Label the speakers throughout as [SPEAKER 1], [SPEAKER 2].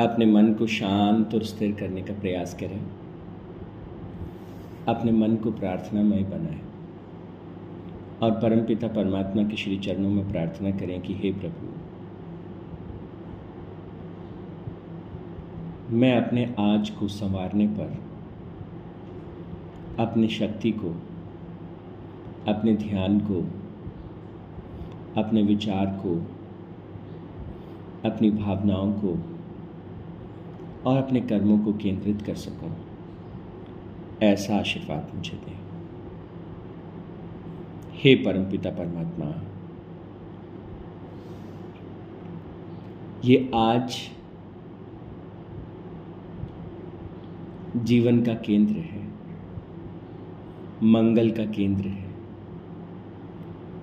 [SPEAKER 1] अपने मन को शांत और स्थिर करने का प्रयास करें। अपने मन को प्रार्थनामय बनाएँ और परमपिता परमात्मा के श्री चरणों में प्रार्थना करें कि हे प्रभु, मैं अपने आज को संवारने पर अपनी शक्ति को, अपने ध्यान को, अपने विचार को, अपनी भावनाओं को और अपने कर्मों को केंद्रित कर सकूँ। ऐसा आशीर्वाद मुझे दें। हे परमपिता परमात्मा, ये आज जीवन का केंद्र है, मंगल का केंद्र है,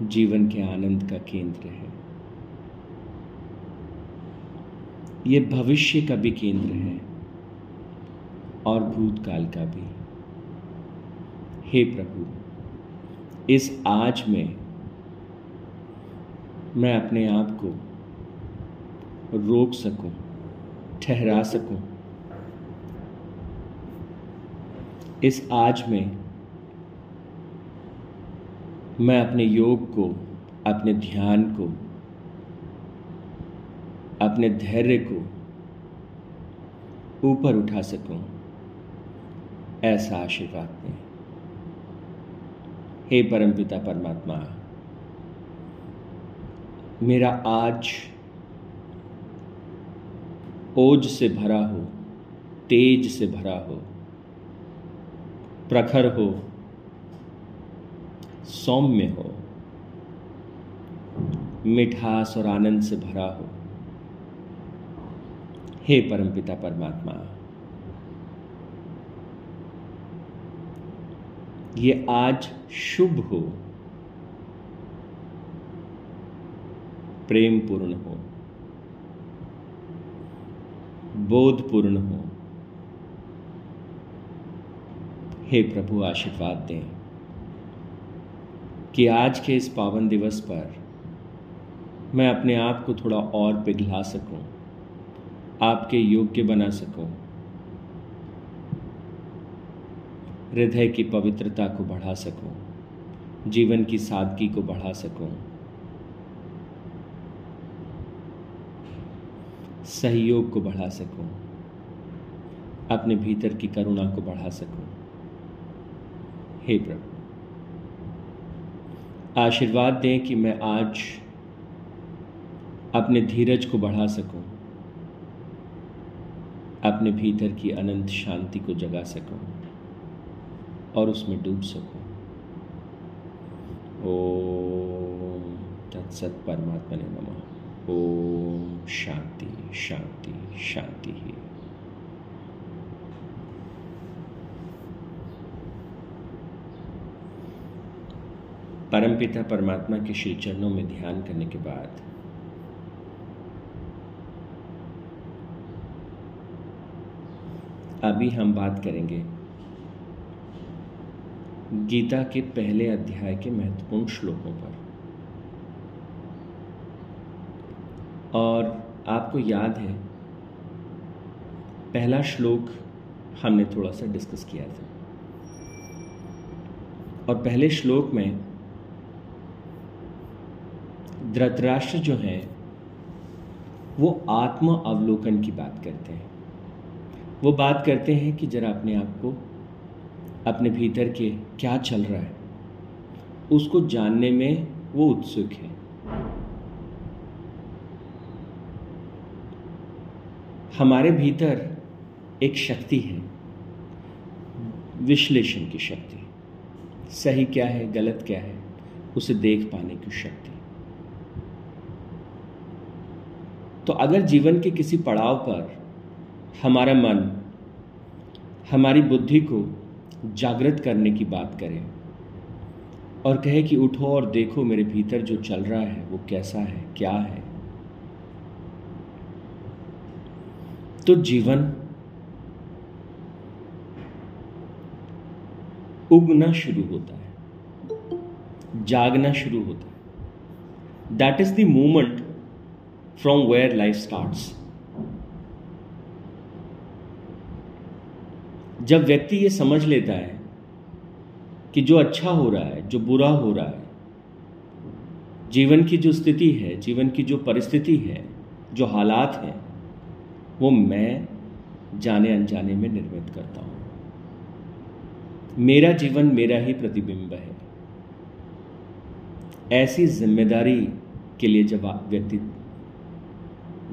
[SPEAKER 1] जीवन के आनंद का केंद्र है। ये भविष्य का भी केंद्र है और भूतकाल का भी। हे प्रभु इस आज में मैं अपने आप को रोक सकूँ, ठहरा सकूँ, इस आज में मैं अपने योग को अपने ध्यान को अपने धैर्य को ऊपर उठा सकूँ, ऐसा आशीर्वाद दें। हे परमपिता परमात्मा, मेरा आज ओज से भरा हो, तेज से भरा हो, प्रखर हो, सौम्य हो, मिठास और आनंद से भरा हो हे परमपिता परमात्मा ये आज शुभ हो प्रेम पूर्ण हो बोधपूर्ण हो। हे प्रभु आशीर्वाद दें कि आज के इस पावन दिवस पर मैं अपने आप को थोड़ा और पिघला सकूँ, आपके योग्य बना सकूँ, हृदय की पवित्रता को बढ़ा सकूँ, जीवन की सादगी को बढ़ा सकूँ, सहयोग को बढ़ा सकूँ, अपने भीतर की करुणा को बढ़ा सकूँ। हे प्रभु आशीर्वाद दें कि मैं आज अपने धीरज को बढ़ा सकूँ, अपने भीतर की अनंत शांति को जगा सकूँ और उसमें डूब सकूँ। ओम तत्सत परमात्मा ने नमः ओम शांति शांति शांति ही परमपिता परमात्मा के श्री चरणों में ध्यान करने के बाद अभी हम बात करेंगे। गीता के पहले अध्याय के महत्वपूर्ण श्लोकों पर। और आपको याद है, पहला श्लोक हमने थोड़ा सा डिस्कस किया था। और पहले श्लोक में धृतराष्ट्र जो हैं, वो आत्म अवलोकन की बात करते हैं। वो बात करते हैं कि जरा अपने आप को, अपने भीतर के क्या चल रहा है, उसको जानने में वो उत्सुक है। हमारे भीतर एक शक्ति है, विश्लेषण की शक्ति। सही क्या है, गलत क्या है, उसे देख पाने की शक्ति। तो अगर जीवन के किसी पड़ाव पर हमारा मन हमारी बुद्धि को जागृत करने की बात करें और कहे कि उठो और देखो मेरे भीतर जो चल रहा है, वो कैसा है, क्या है तो जीवन उगना शुरू होता है, जागना शुरू होता है that is the moment from where life starts. जब व्यक्ति ये समझ लेता है कि जो अच्छा हो रहा है, जो बुरा हो रहा है, जीवन की जो स्थिति है, जीवन की जो परिस्थिति है, जो हालात हैं, वो मैं जाने अनजाने में निर्मित करता हूँ। मेरा जीवन मेरा ही प्रतिबिंब है। ऐसी ज़िम्मेदारी के लिए जब व्यक्ति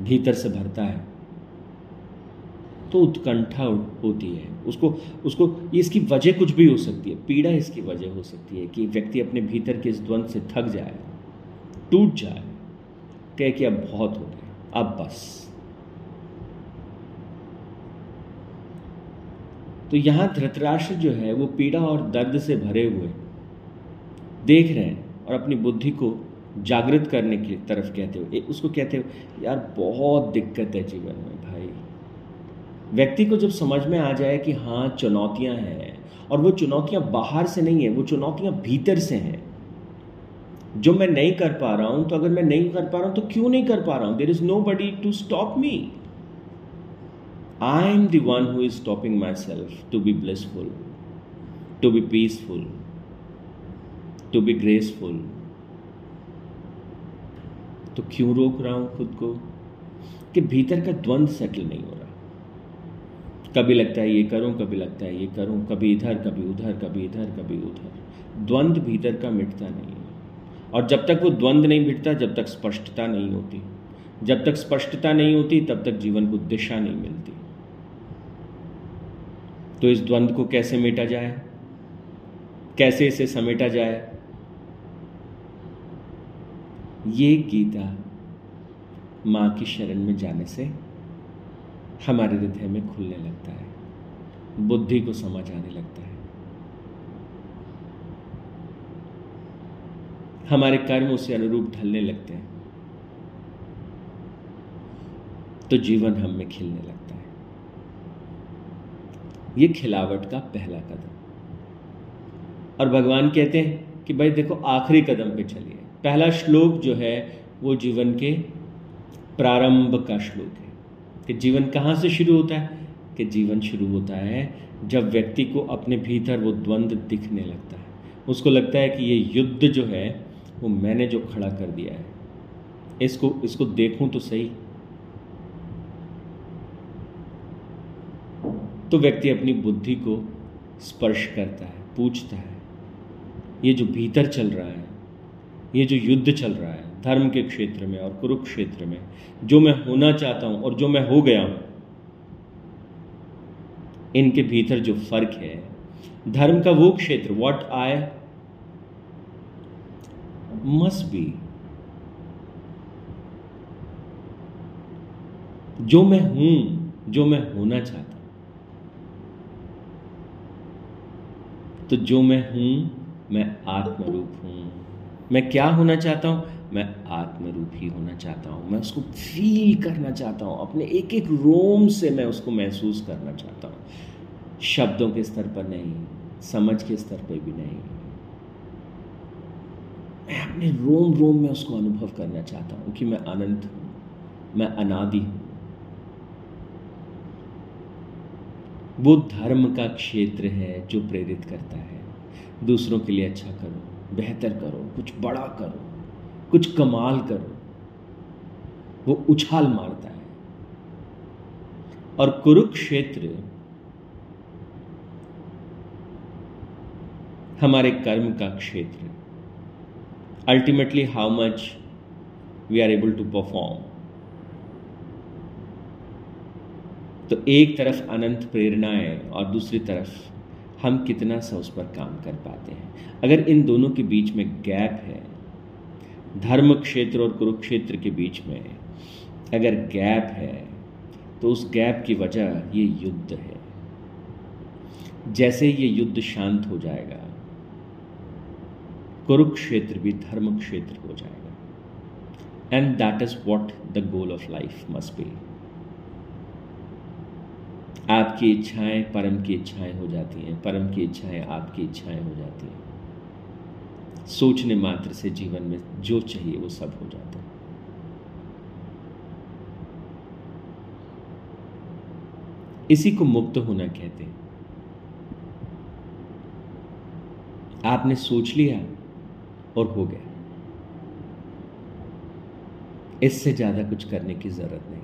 [SPEAKER 1] भीतर से भरता है तो उत्कंठा होती है। उसको उसको इसकी वजह कुछ भी हो सकती है। पीड़ा इसकी वजह हो सकती है कि व्यक्ति अपने भीतर के इस द्वंद से थक जाए, टूट जाए। कह कि अब बहुत हो गया, अब बस। तो यहाँ धृतराष्ट्र जो है, वो पीड़ा और दर्द से भरे हुए, देख रहे हैं और अपनी बुद्धि को जागृत करने की तरफ़ कहते हो उसको कहते हो यार, बहुत दिक्कत है जीवन में भाई। व्यक्ति को जब समझ में आ जाए कि हाँ चुनौतियाँ हैं, और वो चुनौतियाँ बाहर से नहीं है, वो चुनौतियाँ भीतर से हैं, जो मैं नहीं कर पा रहा हूँ तो अगर मैं नहीं कर पा रहा हूँ तो क्यों नहीं कर पा रहा हूँ? There is nobody to stop me I am the who is stopping myself to be blissful to be peaceful to be graceful तो क्यों रोक रहा हूँ खुद को? कि भीतर का द्वंद्व सेटल नहीं हो रहा। कभी लगता है ये करूँ, कभी लगता है ये करूँ, कभी इधर, कभी उधर, कभी इधर, कभी उधर। द्वंद्व भीतर का मिटता नहीं है। और जब तक वो द्वंद्व नहीं मिटता, जब तक स्पष्टता नहीं होती। जब तक स्पष्टता नहीं होती, तब तक जीवन को दिशा नहीं मिलती। तो इस द्वंद्व को कैसे मेटा जाए? कैसे इसे समेटा जाए? ये गीता माँ की शरण में जाने से हमारे हृदय में खुलने लगता है। बुद्धि को समझ आने लगता है। हमारे कर्म उसे अनुरूप ढलने लगते हैं। तो जीवन हम में खिलने लगता है। ये खिलावट का पहला कदम। और भगवान कहते हैं कि भाई देखो, आखिरी कदम पे चलिए। पहला श्लोक जो है, वो जीवन के प्रारंभ का श्लोक है। कि जीवन कहाँ से शुरू होता है? कि जीवन शुरू होता है जब व्यक्ति को अपने भीतर वो द्वंद्व दिखने लगता है। उसको लगता है कि ये युद्ध जो है, वो मैंने जो खड़ा कर दिया है। इसको इसको देखूँ तो सही। तो व्यक्ति अपनी बुद्धि को स्पर्श करता है, पूछता है, ये जो भीतर चल रहा है, ये जो युद्ध चल रहा है धर्म के क्षेत्र में और कुरुक्षेत्र में, जो मैं होना चाहता हूँ और जो मैं हो गया हूँ, इनके भीतर जो फ़र्क है, धर्म का वो क्षेत्र व्हाट आई मस्ट बी जो मैं हूँ, जो मैं होना चाहता हूँ तो जो मैं हूँ, मैं आत्मरूप हूँ। मैं क्या होना चाहता हूँ? मैं आत्मरूप ही होना चाहता हूँ, मैं उसको फील करना चाहता हूँ, अपने एक एक रोम से मैं उसको महसूस करना चाहता हूँ। शब्दों के स्तर पर नहीं, समझ के स्तर पर भी नहीं। मैं अपने रोम रोम में उसको अनुभव करना चाहता हूँ कि मैं अनंत हूँ, मैं अनादि हूँ। वो धर्म का क्षेत्र है जो प्रेरित करता है। दूसरों के लिए अच्छा करो, बेहतर करो, कुछ बड़ा करो। कुछ कमाल करो, वो उछाल मारता है। और कुरुक्षेत्र हमारे कर्म का क्षेत्र ultimately how much we are able to perform तो एक तरफ़ अनंत प्रेरणाएँ और दूसरी तरफ़ हम कितना सा उस पर काम कर पाते हैं। अगर इन दोनों के बीच में गैप है धर्म क्षेत्र और कुरुक्षेत्र के बीच में अगर गैप है तो उस गैप की वजह ये युद्ध है। जैसे ये युद्ध शांत हो जाएगा, कुरुक्षेत्र भी धर्म क्षेत्र हो जाएगा। And that is what the goal of life must be आपकी इच्छाएँ परम की इच्छाएँ हो जाती हैं, परम की इच्छाएँ आपकी इच्छाएँ हो जाती हैं। सोचने मात्र से जीवन में जो चाहिए वो सब हो जाता है। इसी को मुक्त होना कहते हैं। आपने सोच लिया और हो गया। इससे ज़्यादा कुछ करने की ज़रूरत नहीं।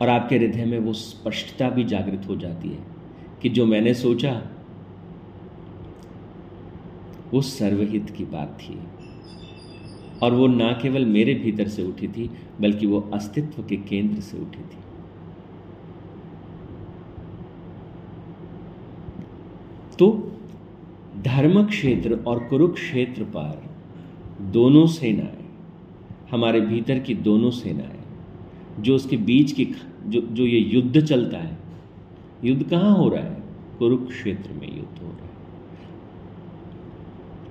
[SPEAKER 1] और आपके हृदय में वो स्पष्टता भी जागृत हो जाती है कि जो मैंने सोचा वो सर्वहित की बात थी। और वो ना केवल मेरे भीतर से उठी थी, बल्कि वो अस्तित्व के केंद्र से उठी थी। तो धर्म क्षेत्र और कुरुक्षेत्र पर दोनों सेनाएँ, हमारे भीतर की दोनों सेनाएँ, जो उसके बीच की जो जो ये युद्ध चलता है, युद्ध कहाँ हो रहा है? कुरुक्षेत्र में युद्ध हो रहा है।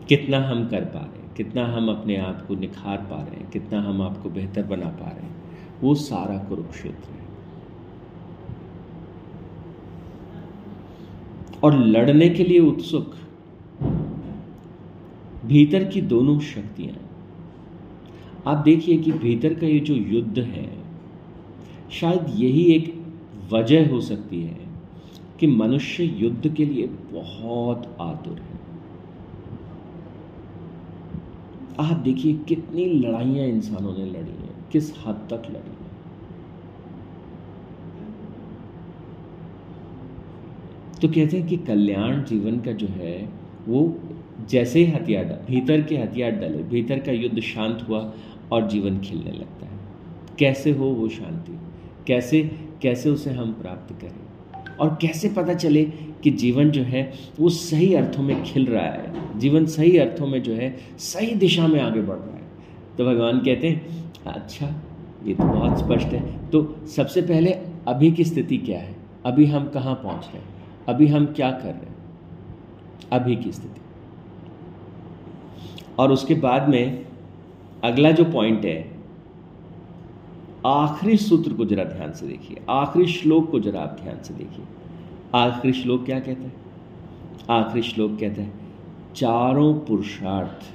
[SPEAKER 1] कितना हम कर पा रहे हैं, कितना हम अपने आप को निखार पा रहे हैं, कितना हम आपको बेहतर बना पा रहे हैं, वो सारा कुरुक्षेत्र है। और लड़ने के लिए उत्सुक, भीतर की दोनों शक्तियाँ। आप देखिए कि भीतर का ये जो युद्ध है, शायद यही एक वजह हो सकती है कि मनुष्य युद्ध के लिए बहुत आतुर है। आप देखिए कितनी लड़ाइयाँ इंसानों ने लड़ी हैं, किस हद तक लड़ी हैं। तो कहते हैं कि कल्याण जीवन का जो है, वो जैसे ही हथियार भीतर के हथियार डले, भीतर का युद्ध शांत हुआ और जीवन खिलने लगता है। कैसे हो वो शांति? कैसे कैसे उसे हम प्राप्त करें? और कैसे पता चले कि जीवन जो है वो सही अर्थों में खिल रहा है? जीवन सही अर्थों में जो है, सही दिशा में आगे बढ़ रहा है। तो भगवान कहते हैं अच्छा ये तो बहुत स्पष्ट है। तो सबसे पहले अभी की स्थिति क्या है? अभी हम कहाँ पहुँच रहे हैं? अभी हम क्या कर रहे हैं? अभी की स्थिति। और उसके बाद में अगला जो पॉइंट है आखिरी सूत्र को जरा ध्यान से देखिए, आखिरी श्लोक को जरा आप ध्यान से देखिए। आखिरी श्लोक क्या कहता है? आखिरी श्लोक कहता है, चारों पुरुषार्थ,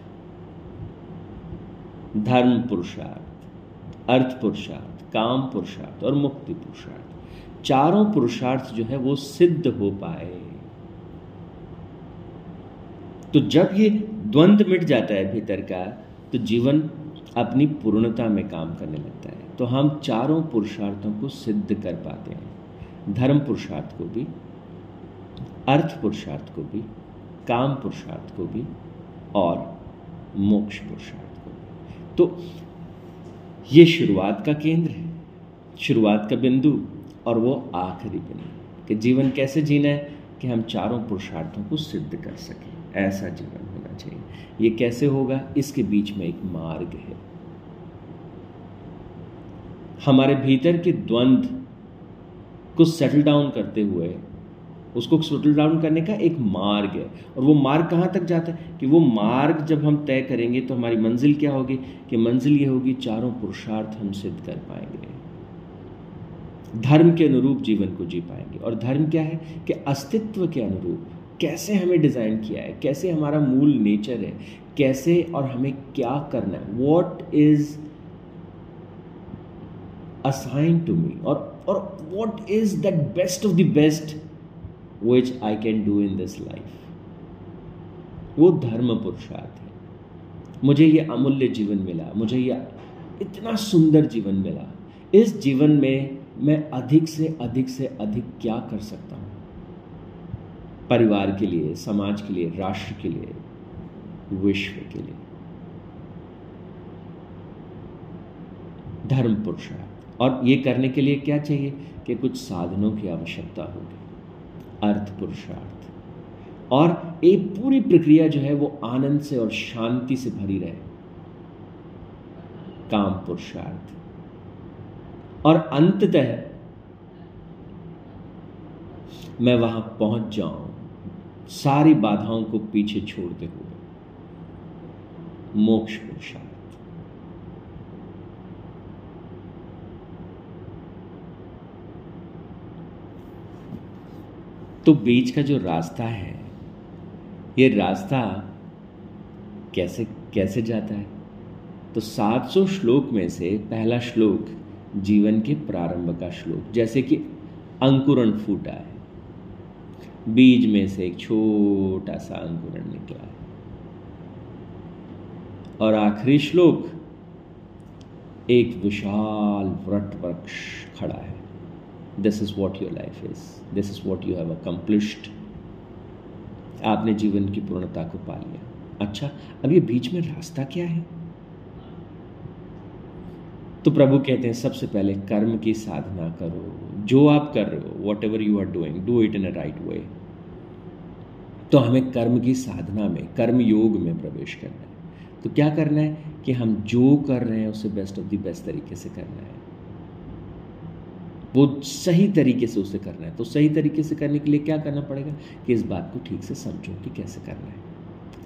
[SPEAKER 1] धर्म पुरुषार्थ, अर्थ पुरुषार्थ, काम पुरुषार्थ और मुक्ति पुरुषार्थ, चारों पुरुषार्थ जो है वो सिद्ध हो पाए। तो जब ये द्वंद्व मिट जाता है भीतर का तो जीवन अपनी पूर्णता में काम करने लगता है। तो हम चारों पुरुषार्थों को सिद्ध कर पाते हैं। धर्म पुरुषार्थ को भी, अर्थ पुरुषार्थ को भी, काम पुरुषार्थ को भी और मोक्ष पुरुषार्थ को भी। तो ये शुरुआत का केंद्र है। शुरुआत का बिंदु और वो आखिरी बिंदु कि जीवन कैसे जीना है कि हम चारों पुरुषार्थों को सिद्ध कर सकें। ऐसा जीवन होना चाहिए। ये कैसे होगा? इसके बीच में एक मार्ग है। हमारे भीतर के द्वंद्व को सेटल डाउन करते हुए, उसको सेटल डाउन करने का एक मार्ग है। और वो मार्ग कहाँ तक जाता है? कि वो मार्ग जब हम तय करेंगे तो हमारी मंजिल क्या होगी? कि मंजिल ये होगी, चारों पुरुषार्थ हम सिद्ध कर पाएँगे। धर्म के अनुरूप जीवन को जी पाएँगे। और धर्म क्या है? कि अस्तित्व के अनुरूप। कैसे हमें डिज़ाइन किया है? कैसे हमारा मूल नेचर है? कैसे और हमें क्या करना है? What is assign to me और और what is that best of the best which I can do in this life वो धर्म पुरुषार्थ है। मुझे ये अमूल्य जीवन मिला। मुझे ये इतना सुंदर जीवन मिला। इस जीवन में मैं अधिक से अधिक से अधिक क्या कर सकता हूँ? परिवार के लिए, समाज के लिए, राष्ट्र के लिए, विश्व के लिए। धर्म पुरुषार्थ। और ये करने के लिए क्या चाहिए? कि कुछ साधनों की आवश्यकता होगी अर्थ पुरुषार्थ। और एक पूरी प्रक्रिया जो है वो आनंद से और शांति से भरी रहे। काम पुरुषार्थ। और अंततः मैं वहाँ पहुँच जाऊँ, सारी बाधाओं को पीछे छोड़ते हुए। मोक्ष पुरुषार्थ। तो बीच का जो रास्ता है, ये रास्ता कैसे कैसे जाता है? तो 700 श्लोक में से पहला श्लोक जीवन के प्रारंभ का श्लोक, जैसे कि अंकुरण फूटा है। बीज में से एक छोटा सा अंकुरण निकला है। और आखिरी श्लोक, एक विशाल व्रत वृक्ष खड़ा है। This is what your life is this is what you have accomplished आपने जीवन की पूर्णता को पा लिया। अच्छा अब ये बीच में रास्ता क्या है? तो प्रभु कहते हैं, सबसे पहले कर्म की साधना करो। जो आप कर रहे हो whatever you are doing do it in a right way तो हमें कर्म की साधना में, कर्म योग में प्रवेश करना है। तो क्या करना है? कि हम जो कर रहे हैं उसे बेस्ट ऑफ़ द बेस्ट तरीके से करना है। वो सही तरीके से उसे करना है। तो सही तरीके से करने के लिए क्या करना पड़ेगा कि इस बात को ठीक से समझो कि कैसे करना है।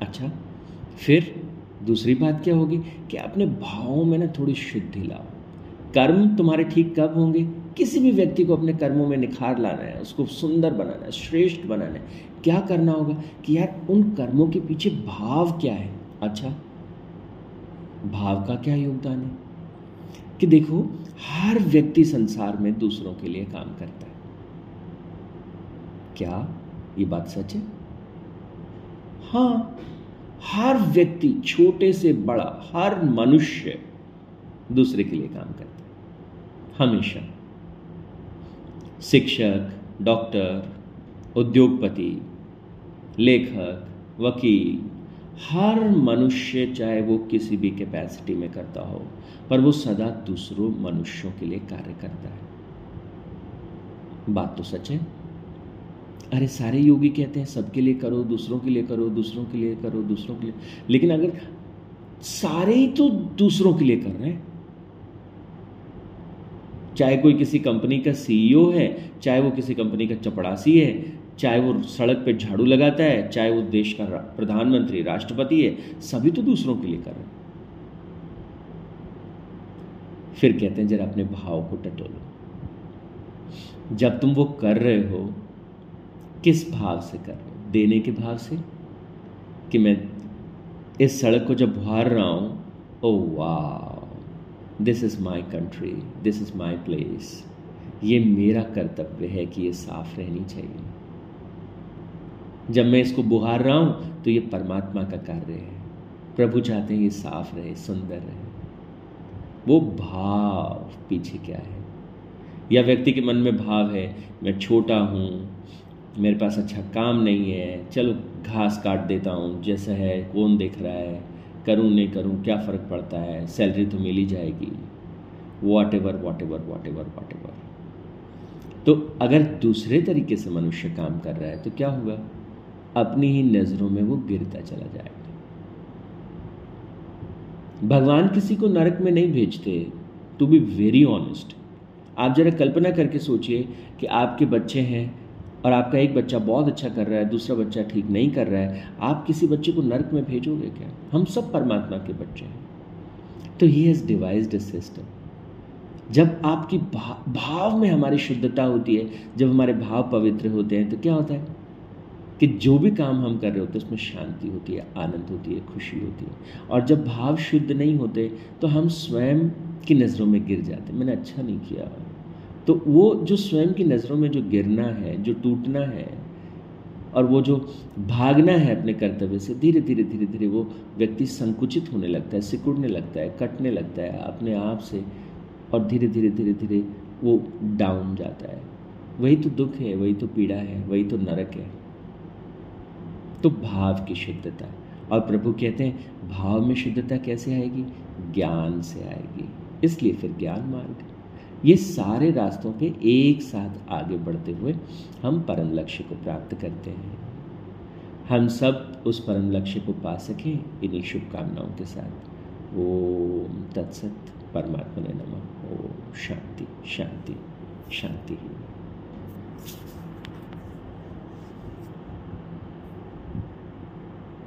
[SPEAKER 1] अच्छा फिर दूसरी बात क्या होगी कि अपने भावों में ना थोड़ी शुद्धि लाओ। कर्म तुम्हारे ठीक कब होंगे? किसी भी व्यक्ति को अपने कर्मों में निखार लाना है, उसको सुंदर बनाना है, श्रेष्ठ बनाना है, क्या करना होगा कि यार उन कर्मों के पीछे भाव क्या है? अच्छा भाव का क्या योगदान है? कि देखो हर व्यक्ति संसार में दूसरों के लिए काम करता है। क्या ये बात सच है? हाँ हर व्यक्ति छोटे से बड़ा, हर मनुष्य दूसरे के लिए काम करता है। हमेशा। शिक्षक, डॉक्टर, उद्योगपति, लेखक, वकील हर मनुष्य चाहे वो किसी भी कैपेसिटी में करता हो, पर वो सदा दूसरों मनुष्यों के लिए कार्य करता है। बात तो सच है। अरे सारे योगी कहते हैं, सबके लिए करो, दूसरों के लिए करो, दूसरों के लिए करो, दूसरों के लिए। लेकिन अगर सारे ही तो दूसरों के लिए कर रहे हैं। चाहे कोई किसी कंपनी का सीईओ है, चाहे वो किसी कंपनी का चपड़ासी है चाहे वो सड़क पे झाड़ू लगाता है, चाहे वो देश का प्रधानमंत्री, राष्ट्रपति है, सभी तो दूसरों के लिए कर रहे हैं। फिर कहते हैं, जरा अपने भाव को टटोलो। जब तुम वो कर रहे हो, किस भाव से कर रहे हो? देने के भाव से? कि मैं इस सड़क को जब बुहार रहा हूँ ओ वाह this is my country this is my place ये मेरा कर्तव्य है कि ये साफ़ रहनी चाहिए। जब मैं इसको बुहार रहा हूँ तो ये परमात्मा का कार्य है। प्रभु चाहते हैं ये साफ़ रहे, सुंदर रहे। वो भाव पीछे क्या है? या व्यक्ति के मन में भाव है, मैं छोटा हूँ, मेरे पास अच्छा काम नहीं है, चलो घास काट देता हूँ, जैसा है, कौन देख रहा है, करूँ, नहीं करूँ, क्या फ़र्क पड़ता है सैलरी तो मिल ही जाएगी। Whatever whatever whatever whatever तो अगर दूसरे तरीके से मनुष्य काम कर रहा है तो क्या होगा अपनी ही नज़रों में वो गिरता चला जाएगा भगवान किसी को नरक में नहीं भेजते टू बी वेरी ऑनेस्ट आप जरा कल्पना करके सोचिए कि आपके बच्चे हैं और आपका एक बच्चा बहुत अच्छा कर रहा है, दूसरा बच्चा ठीक नहीं कर रहा है, आप किसी बच्चे को नरक में भेजोगे क्या? हम सब परमात्मा के बच्चे हैं। तो he has devised a system जब आपकी भाव में हमारी शुद्धता होती है, जब हमारे भाव पवित्र होते हैं तो क्या होता है? कि जो भी काम हम कर रहे होते हैं, उसमें शांति होती है, आनंद होती है, खुशी होती है। और जब भाव शुद्ध नहीं होते तो हम स्वयं की नज़रों में गिर जाते मैंने अच्छा नहीं किया। तो वो जो स्वयं की नज़रों में जो गिरना है, जो टूटना है, और वो जो भागना है अपने कर्तव्य से, धीरे धीरे धीरे धीरे वो व्यक्ति संकुचित होने लगता है, सिकुड़ने लगता है, कटने लगता है अपने आप से, और धीरे धीरे धीरे धीरे वो डाउन जाता है। वही तो दुख है, वही तो पीड़ा है, वही तो नरक है। तो भाव की शुद्धता और प्रभु कहते हैं, भाव में शुद्धता कैसे आएगी? ज्ञान से आएगी। इसलिए फिर ज्ञान मार्ग। ये सारे रास्तों पे एक साथ आगे बढ़ते हुए हम परम लक्ष्य को प्राप्त करते हैं। हम सब उस परम लक्ष्य को पा सकें इन्हीं शुभकामनाओं के साथ। ओम तत्सत परमात्मा ने नमः। ओम शांति शांति शांति।